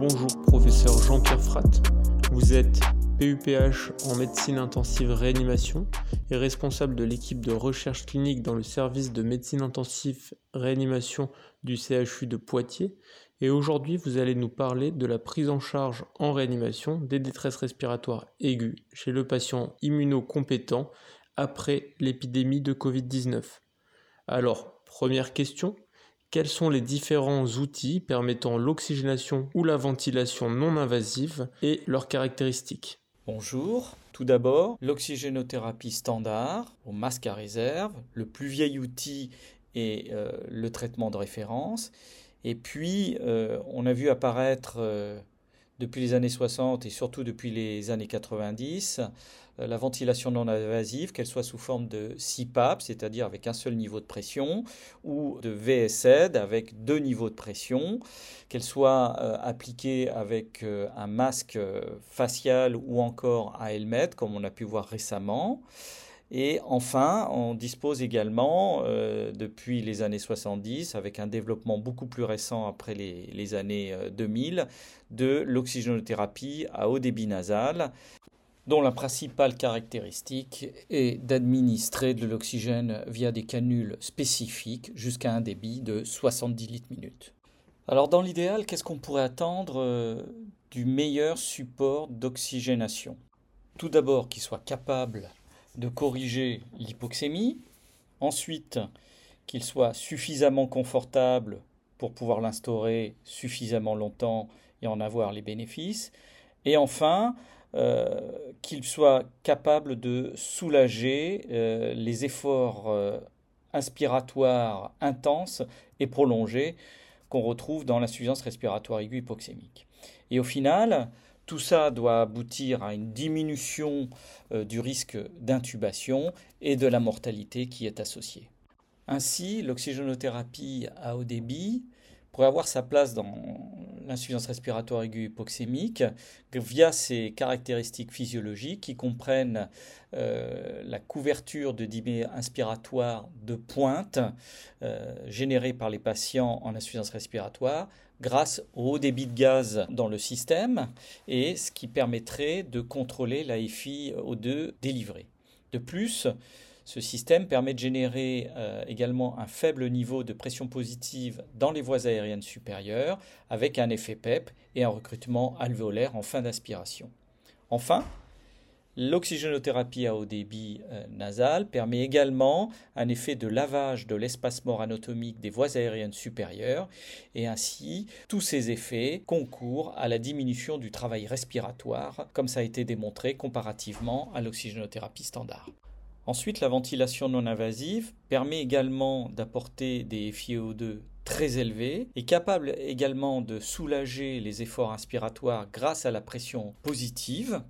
Bonjour professeur Jean-Pierre Fratt. Vous êtes PUPH en médecine intensive réanimation et responsable de l'équipe de recherche clinique dans le service de médecine intensive réanimation du CHU de Poitiers. Et aujourd'hui, vous allez nous parler de la prise en charge en réanimation des détresses respiratoires aiguës chez le patient immunocompétent après l'épidémie de Covid-19. Alors, première question, quels sont les différents outils permettant l'oxygénation ou la ventilation non invasive et leurs caractéristiques? Bonjour. Tout d'abord, l'oxygénothérapie standard au masque à réserve. Le plus vieil outil est euh, le traitement de référence. Et puis, euh, on a vu apparaître euh, depuis les années 60 et surtout depuis les années 90 la ventilation non invasive, qu'elle soit sous forme de CPAP, c'est-à-dire avec un seul niveau de pression, ou de VSED avec deux niveaux de pression, qu'elle soit appliquée avec un masque facial ou encore à helmet, comme on a pu voir récemment. Et enfin, on dispose également, euh, depuis les années 70, avec un développement beaucoup plus récent après les, années 2000, euh, de l'oxygénothérapie à haut débit nasal, dont la principale caractéristique est d'administrer de l'oxygène via des canules spécifiques jusqu'à un débit de 70 litres minute. Alors dans l'idéal, qu'est-ce qu'on pourrait attendre euh, du meilleur support d'oxygénation? Tout d'abord qu'il soit capable de corriger l'hypoxémie, ensuite qu'il soit suffisamment confortable pour pouvoir l'instaurer suffisamment longtemps et en avoir les bénéfices, et enfin euh, qu'il soit capable de soulager euh, les efforts euh, inspiratoires intenses et prolongés qu'on retrouve dans l'insuffisance respiratoire aiguë hypoxémique. Et au final, tout ça doit aboutir à une diminution du risque d'intubation et de la mortalité qui est associée. Ainsi, l'oxygénothérapie à haut débit pourrait avoir sa place dans l'insuffisance respiratoire aiguë hypoxémique via ses caractéristiques physiologiques qui comprennent euh, la couverture de débit inspiratoire de pointe euh, générée par les patients en insuffisance respiratoire, grâce au haut débit de gaz dans le système et ce qui permettrait de contrôler la FiO2 délivrée. De plus, ce système permet de générer euh, également un faible niveau de pression positive dans les voies aériennes supérieures avec un effet PEP et un recrutement alvéolaire en fin d'aspiration. Enfin, L'oxygénothérapie à haut débit euh, nasal permet également un effet de lavage de l'espace mort anatomique des voies aériennes supérieures et ainsi tous ces effets concourent à la diminution du travail respiratoire comme ça a été démontré comparativement à l'oxygénothérapie standard. Ensuite, la ventilation non invasive permet également d'apporter des FiO2 très élevés et capable également de soulager les efforts inspiratoires grâce à la pression positive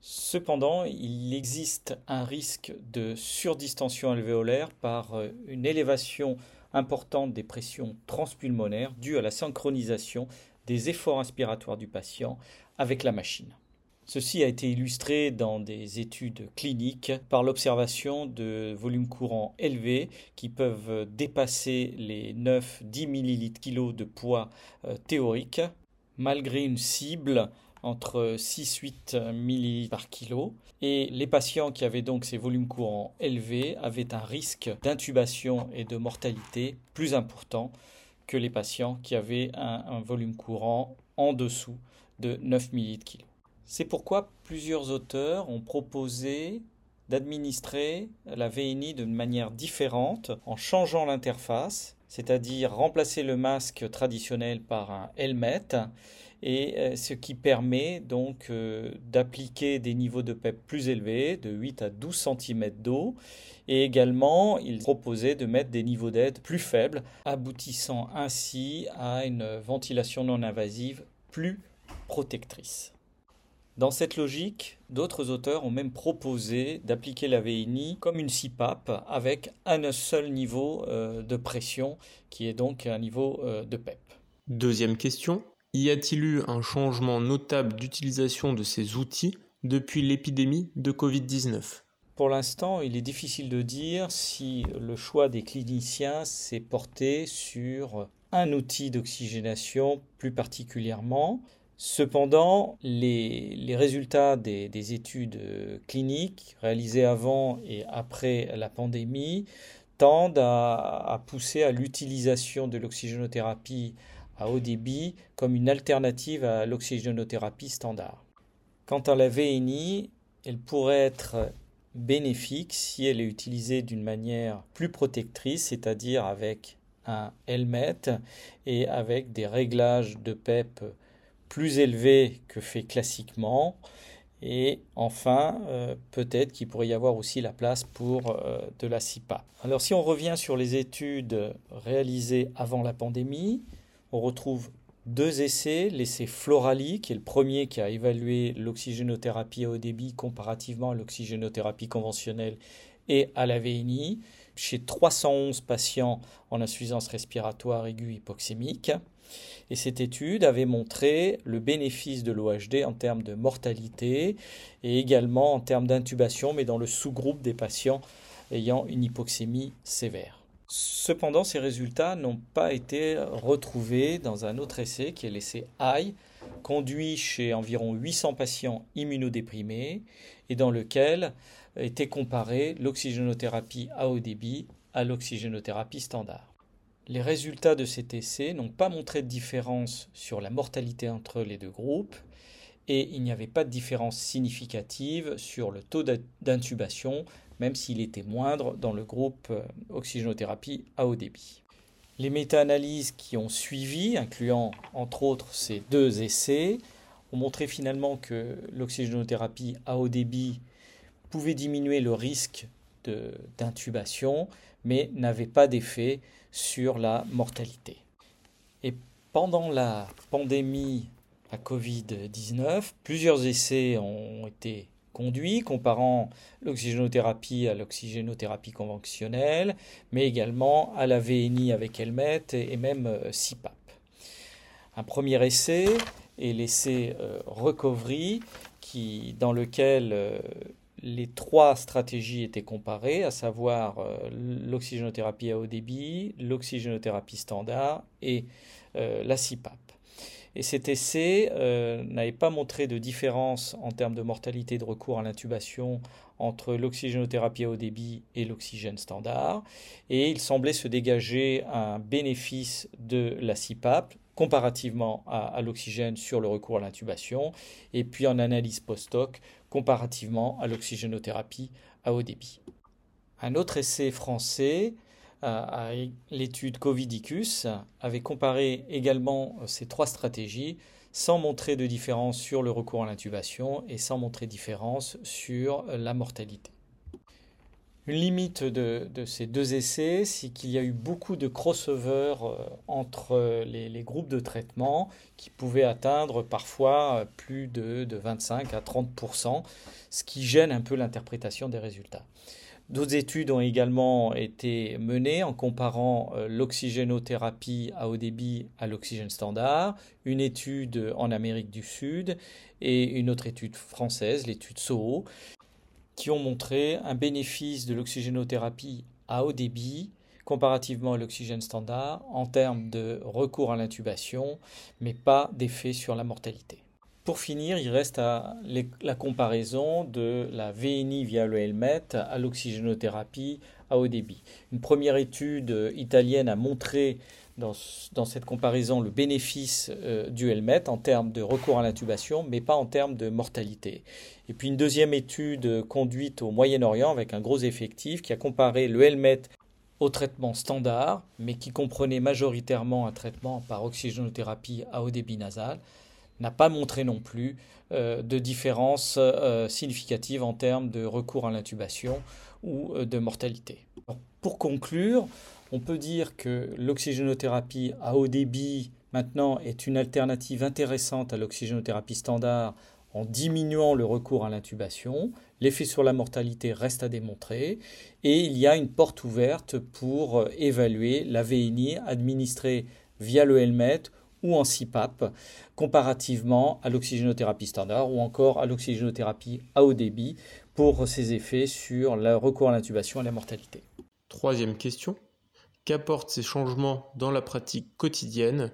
Cependant, il existe un risque de surdistension alvéolaire par euh, une élévation importante des pressions transpulmonaires due à la synchronisation des efforts inspiratoires du patient avec la machine. Ceci a été illustré dans des études cliniques par l'observation de volumes courants élevés qui peuvent dépasser les 9-10 ml de poids euh, théorique malgré une cible entre 6-8 ml par kilo. Et les patients qui avaient donc ces volumes courants élevés avaient un risque d'intubation et de mortalité plus important que les patients qui avaient un, volume courant en dessous de 9 ml kg. C'est pourquoi plusieurs auteurs ont proposé d'administrer la VNI d'une manière différente en changeant l'interface, c'est-à-dire remplacer le masque traditionnel par un helmet et euh, ce qui permet donc euh, d'appliquer des niveaux de PEP plus élevés, de 8 à 12 cm d'eau, et également il proposait de mettre des niveaux d'aide plus faibles, aboutissant ainsi à une ventilation non invasive plus protectrice. Dans cette logique, d'autres auteurs ont même proposé d'appliquer la VNI comme une CPAP avec un seul niveau euh, de pression qui est donc un niveau de PEP. Deuxième question, y a-t-il eu un changement notable d'utilisation de ces outils depuis l'épidémie de Covid-19 Pour l'instant, il est difficile de dire si le choix des cliniciens s'est porté sur un outil d'oxygénation plus particulièrement, Cependant, les, résultats des, études euh, cliniques réalisées avant et après la pandémie tendent à, pousser à l'utilisation de l'oxygénothérapie à haut débit comme une alternative à l'oxygénothérapie standard. Quant à la VNI, elle pourrait être bénéfique si elle est utilisée d'une manière plus protectrice, c'est-à-dire avec un helmet et avec des réglages de PEP plus élevé que fait classiquement. Et enfin, euh, peut-être qu'il pourrait y avoir aussi la place pour euh, de la CIPA. Alors si on revient sur les études réalisées avant la pandémie, on retrouve deux essais. L'essai Florali, qui est le premier qui a évalué l'oxygénothérapie à haut débit comparativement à l'oxygénothérapie conventionnelle et à la VNI, chez 311 patients en insuffisance respiratoire aiguë hypoxémique. Et cette étude avait montré le bénéfice de l'OHD en termes de mortalité et également en termes d'intubation, mais dans le sous-groupe des patients ayant une hypoxémie sévère. Cependant, ces résultats n'ont pas été retrouvés dans un autre essai qui est l'essai AI, conduit chez environ 800 patients immunodéprimés et dans lequel était comparée l'oxygénothérapie à haut débit à l'oxygénothérapie standard. Les résultats de cet essai n'ont pas montré de différence sur la mortalité entre les deux groupes et il n'y avait pas de différence significative sur le taux d'intubation, même s'il était moindre dans le groupe euh, oxygénothérapie à haut débit. Les méta-analyses qui ont suivi, incluant entre autres ces deux essais, ont montré finalement que l'oxygénothérapie à haut débit pouvait diminuer le risque d'intubation, mais n'avait pas d'effet sur la mortalité. Et pendant la pandémie à Covid-19, plusieurs essais ont été conduits comparant l'oxygénothérapie à l'oxygénothérapie conventionnelle, mais également à la VNI avec Helmet et même euh, CPAP. Un premier essai est l'essai euh, Recovery, qui, dans lequel euh, les trois stratégies étaient comparées, à savoir euh, l'oxygénothérapie à haut débit, l'oxygénothérapie standard et euh, la CIPAP. Et cet essai euh, n'avait pas montré de différence en termes de mortalité de recours à l'intubation entre l'oxygénothérapie à haut débit et l'oxygène standard. Et il semblait se dégager un bénéfice de la CIPAP comparativement à, l'oxygène sur le recours à l'intubation, et puis en analyse post-hoc comparativement à l'oxygénothérapie à haut débit. Un autre essai français, à l'étude Covidicus, avait comparé également ces trois stratégies sans montrer de différence sur le recours à l'intubation et sans montrer de différence sur la mortalité. Une limite de, ces deux essais, c'est qu'il y a eu beaucoup de crossover euh, entre les, groupes de traitement qui pouvaient atteindre parfois euh, plus de, 25 à 30% ce qui gêne un peu l'interprétation des résultats. D'autres études ont également été menées en comparant euh, l'oxygénothérapie à haut débit à l'oxygène standard, une étude en Amérique du Sud et une autre étude française, l'étude SOHO, qui ont montré un bénéfice de l'oxygénothérapie à haut débit comparativement à l'oxygène standard en termes de recours à l'intubation, mais pas d'effet sur la mortalité. Pour finir, il reste la comparaison de la VNI via le helmet à l'oxygénothérapie à haut débit. Une première étude italienne a montré dans, cette comparaison le bénéfice euh, du helmet en termes de recours à l'intubation, mais pas en termes de mortalité. Et puis une deuxième étude conduite au Moyen-Orient avec un gros effectif qui a comparé le helmet au traitement standard, mais qui comprenait majoritairement un traitement par oxygénothérapie à haut débit nasal, n'a pas montré non plus euh, de différence euh, significative en termes de recours à l'intubation ou de mortalité. pour conclure, on peut dire que l'oxygénothérapie à haut débit maintenant est une alternative intéressante à l'oxygénothérapie standard en diminuant le recours à l'intubation. L'effet sur la mortalité reste à démontrer et il y a une porte ouverte pour évaluer la VNI administrée via le helmet ou en CPAP comparativement à l'oxygénothérapie standard ou encore à l'oxygénothérapie à haut débit pour ses effets sur le recours à l'intubation et la mortalité. Troisième question. Qu'apportent ces changements dans la pratique quotidienne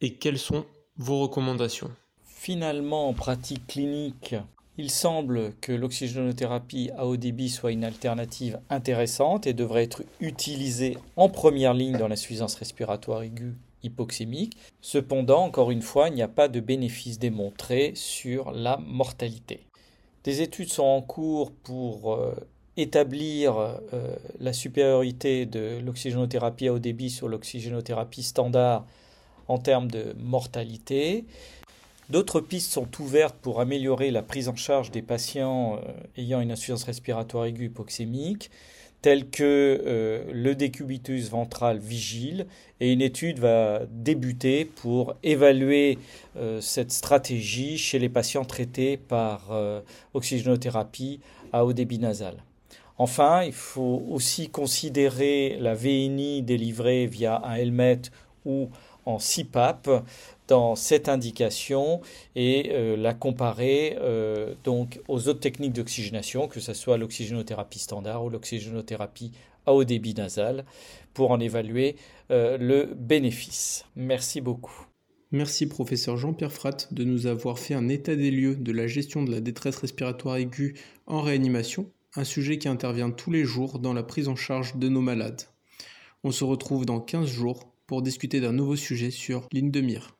et quelles sont vos recommandations? Finalement, en pratique clinique, il semble que l'oxygénothérapie à haut débit soit une alternative intéressante et devrait être utilisée en première ligne dans l'insuffisance respiratoire aiguë hypoxémique. Cependant, encore une fois, il n'y a pas de bénéfice démontré sur la mortalité. Des études sont en cours pour euh, établir euh, la supériorité de l'oxygénothérapie à haut débit sur l'oxygénothérapie standard en termes de mortalité. D'autres pistes sont ouvertes pour améliorer la prise en charge des patients euh, ayant une insuffisance respiratoire aiguë hypoxémique, telles que euh, le décubitus ventral vigile, et une étude va débuter pour évaluer euh, cette stratégie chez les patients traités par oxygénothérapie à haut débit nasal. Enfin, il faut aussi considérer la VNI délivrée via un helmet ou en CPAP dans cette indication et euh, la comparer euh, donc aux autres techniques d'oxygénation, que ce soit l'oxygénothérapie standard ou l'oxygénothérapie à haut débit nasal, pour en évaluer euh, le bénéfice. Merci beaucoup. Merci professeur Jean-Pierre Fratt de nous avoir fait un état des lieux de la gestion de la détresse respiratoire aiguë en réanimation, un sujet qui intervient tous les jours dans la prise en charge de nos malades. On se retrouve dans 15 jours pour discuter d'un nouveau sujet sur Ligne de mire.